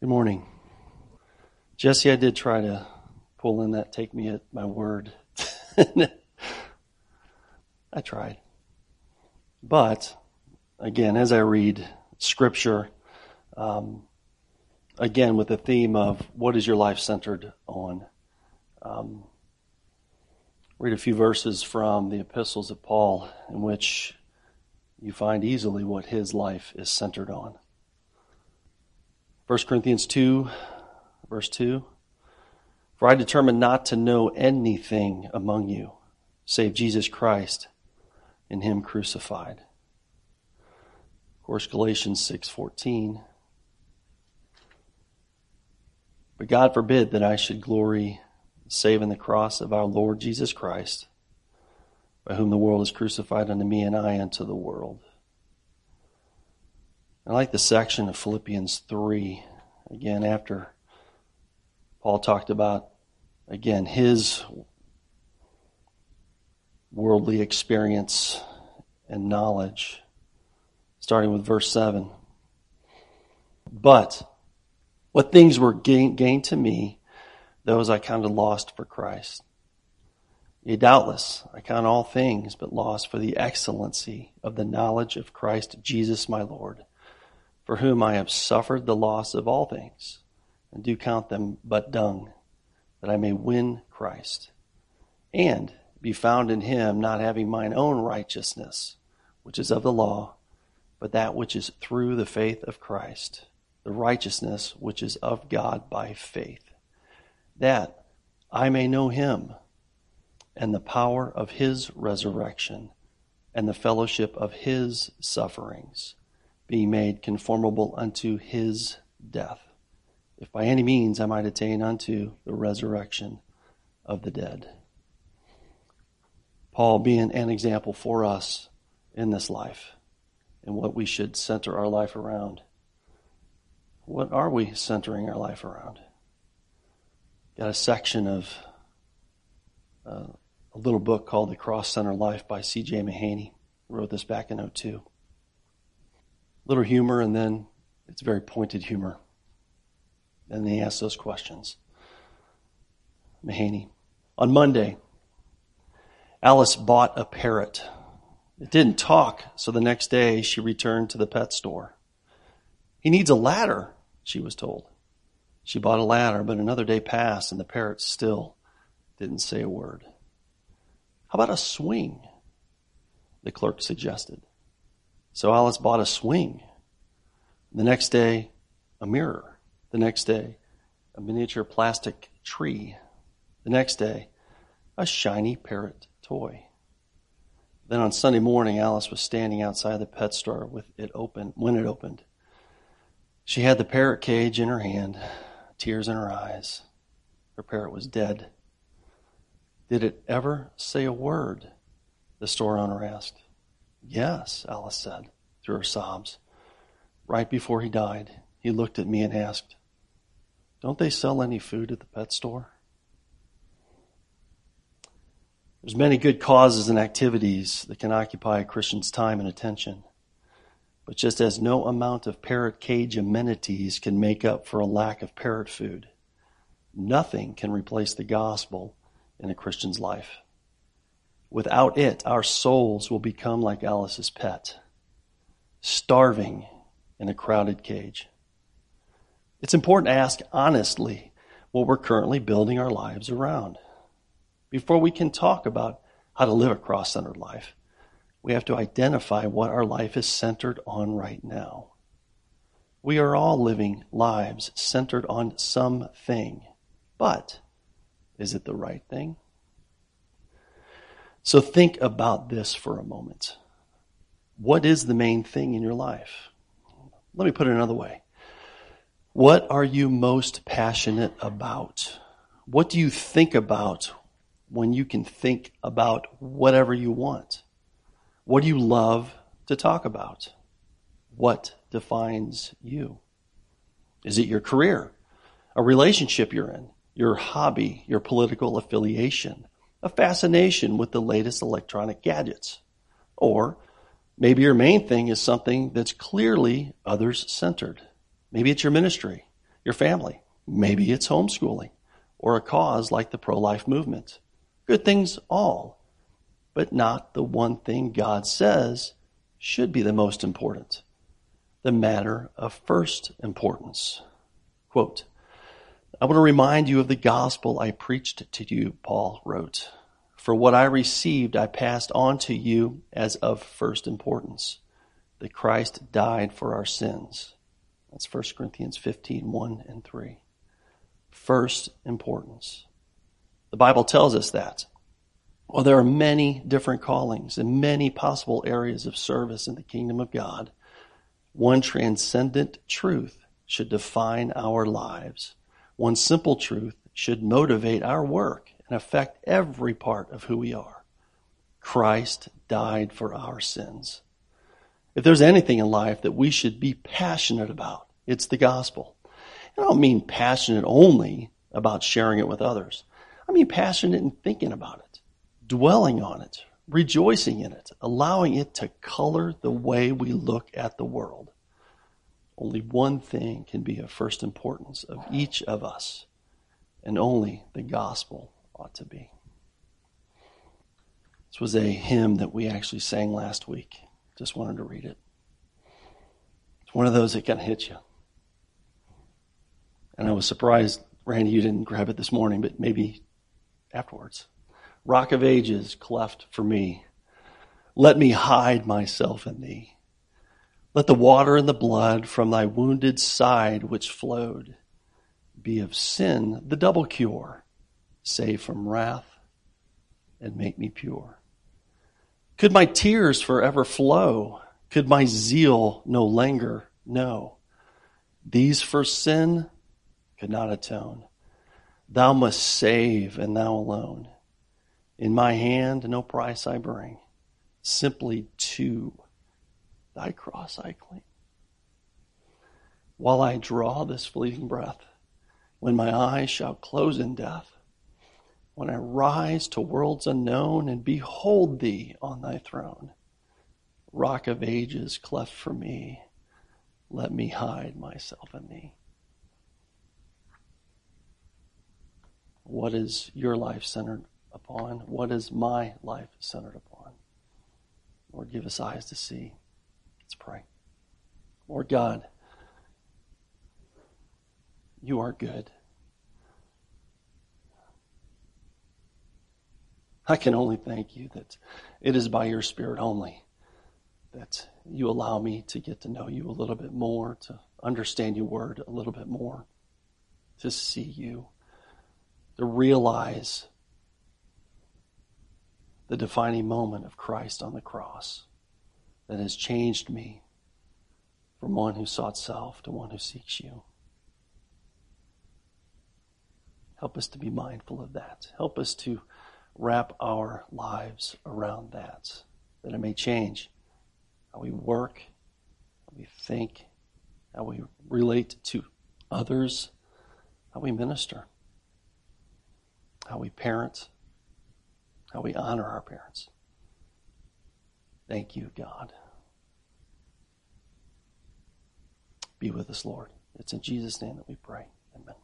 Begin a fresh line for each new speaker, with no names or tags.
Good morning. Jesse, I did try to pull in that take me at my word. I tried. But, again, as I read scripture, um, again, with the theme of what is your life centered on? Um, read a few verses from the epistles of Paul in which you find easily what his life is centered on. 1 Corinthians 2, verse 2. For I determined not to know anything among you save Jesus Christ and him crucified. Of course, Galatians 6:14. But God forbid that I should glory save in the cross of our Lord Jesus Christ, by whom the world is crucified unto me and I unto the world. I like the section of Philippians 3, again, after Paul talked about, again, his worldly experience and knowledge, starting with verse 7. But what things were gained gain to me, those I counted lost for Christ. Yea, doubtless, I count all things but lost for the excellency of the knowledge of Christ Jesus my Lord, for whom I have suffered the loss of all things, and do count them but dung, that I may win Christ, and be found in him, not having mine own righteousness, which is of the law, but that which is through the faith of Christ, the righteousness which is of God by faith, that I may know him and the power of his resurrection and the fellowship of his sufferings, being made conformable unto his death, if by any means I might attain unto the resurrection of the dead. Paul being an example for us in this life and what we should center our life around. What are we centering our life around? Got a section of uh, a little book called The Cross Center Life by C.J. Mahaney. Wrote this back in 02. Little humor, and then it's very pointed humor. And they ask those questions. Mahaney. On Monday, Alice bought a parrot. It didn't talk, so the next day she returned to the pet store. He needs a ladder, she was told. She bought a ladder, but another day passed and the parrot still didn't say a word. How about a swing? The clerk suggested. So Alice bought a swing. The next day, a mirror. The next day, a miniature plastic tree. The next day, a shiny parrot toy. Then on Sunday morning, Alice was standing outside the pet store with it open when it opened. She had the parrot cage in her hand, tears in her eyes. Her parrot was dead. Did it ever say a word? The store owner asked. Yes, Alice said through her sobs. Right before he died, he looked at me and asked, Don't they sell any food at the pet store? There's many good causes and activities that can occupy a Christian's time and attention. But just as no amount of parrot cage amenities can make up for a lack of parrot food, nothing can replace the gospel in a Christian's life. Without it, our souls will become like Alice's pet, starving in a crowded cage. It's important to ask honestly what we're currently building our lives around. Before we can talk about how to live a cross centered life, we have to identify what our life is centered on right now. We are all living lives centered on something, but is it the right thing? So think about this for a moment. What is the main thing in your life? Let me put it another way. What are you most passionate about? What do you think about when you can think about whatever you want? What do you love to talk about? What defines you? Is it your career, a relationship you're in, your hobby, your political affiliation, a fascination with the latest electronic gadgets? Or maybe your main thing is something that's clearly others centered. Maybe it's your ministry, your family. Maybe it's homeschooling or a cause like the pro life movement. Good things all, but not the one thing God says should be the most important the matter of first importance. Quote, I want to remind you of the gospel I preached to you, Paul wrote. For what I received, I passed on to you as of first importance that Christ died for our sins. That's 1 Corinthians 15 1 and 3. First importance. The Bible tells us that. Well, there are many different callings and many possible areas of service in the kingdom of God. One transcendent truth should define our lives. One simple truth should motivate our work and affect every part of who we are. Christ died for our sins. If there's anything in life that we should be passionate about, it's the gospel. I don't mean passionate only about sharing it with others. I mean passionate in thinking about it, dwelling on it, rejoicing in it, allowing it to color the way we look at the world. Only one thing can be of first importance of each of us, and only the gospel ought to be. This was a hymn that we actually sang last week. Just wanted to read it. It's one of those that kind of hit you. And I was surprised, Randy, you didn't grab it this morning, but maybe afterwards. Rock of ages, cleft for me. Let me hide myself in thee. Let the water and the blood from thy wounded side which flowed be of sin the double cure, save from wrath and make me pure. Could my tears forever flow? Could my zeal no longer know? These for sin could not atone. Thou must save, and thou alone. In my hand no price I bring, simply to thy cross I cling. While I draw this fleeting breath, when my eyes shall close in death, when I rise to worlds unknown and behold thee on thy throne, rock of ages cleft for me, let me hide myself in thee. What is your life centered upon? What is my life centered upon? Lord, give us eyes to see. Lord God, you are good. I can only thank you that it is by your Spirit only that you allow me to get to know you a little bit more, to understand your word a little bit more, to see you, to realize the defining moment of Christ on the cross that has changed me from one who sought self to one who seeks you. Help us to be mindful of that. Help us to wrap our lives around that, that it may change how we work, how we think, how we relate to others, how we minister, how we parent, how we honor our parents. Thank you, God. Be with us, Lord. It's in Jesus' name that we pray. Amen.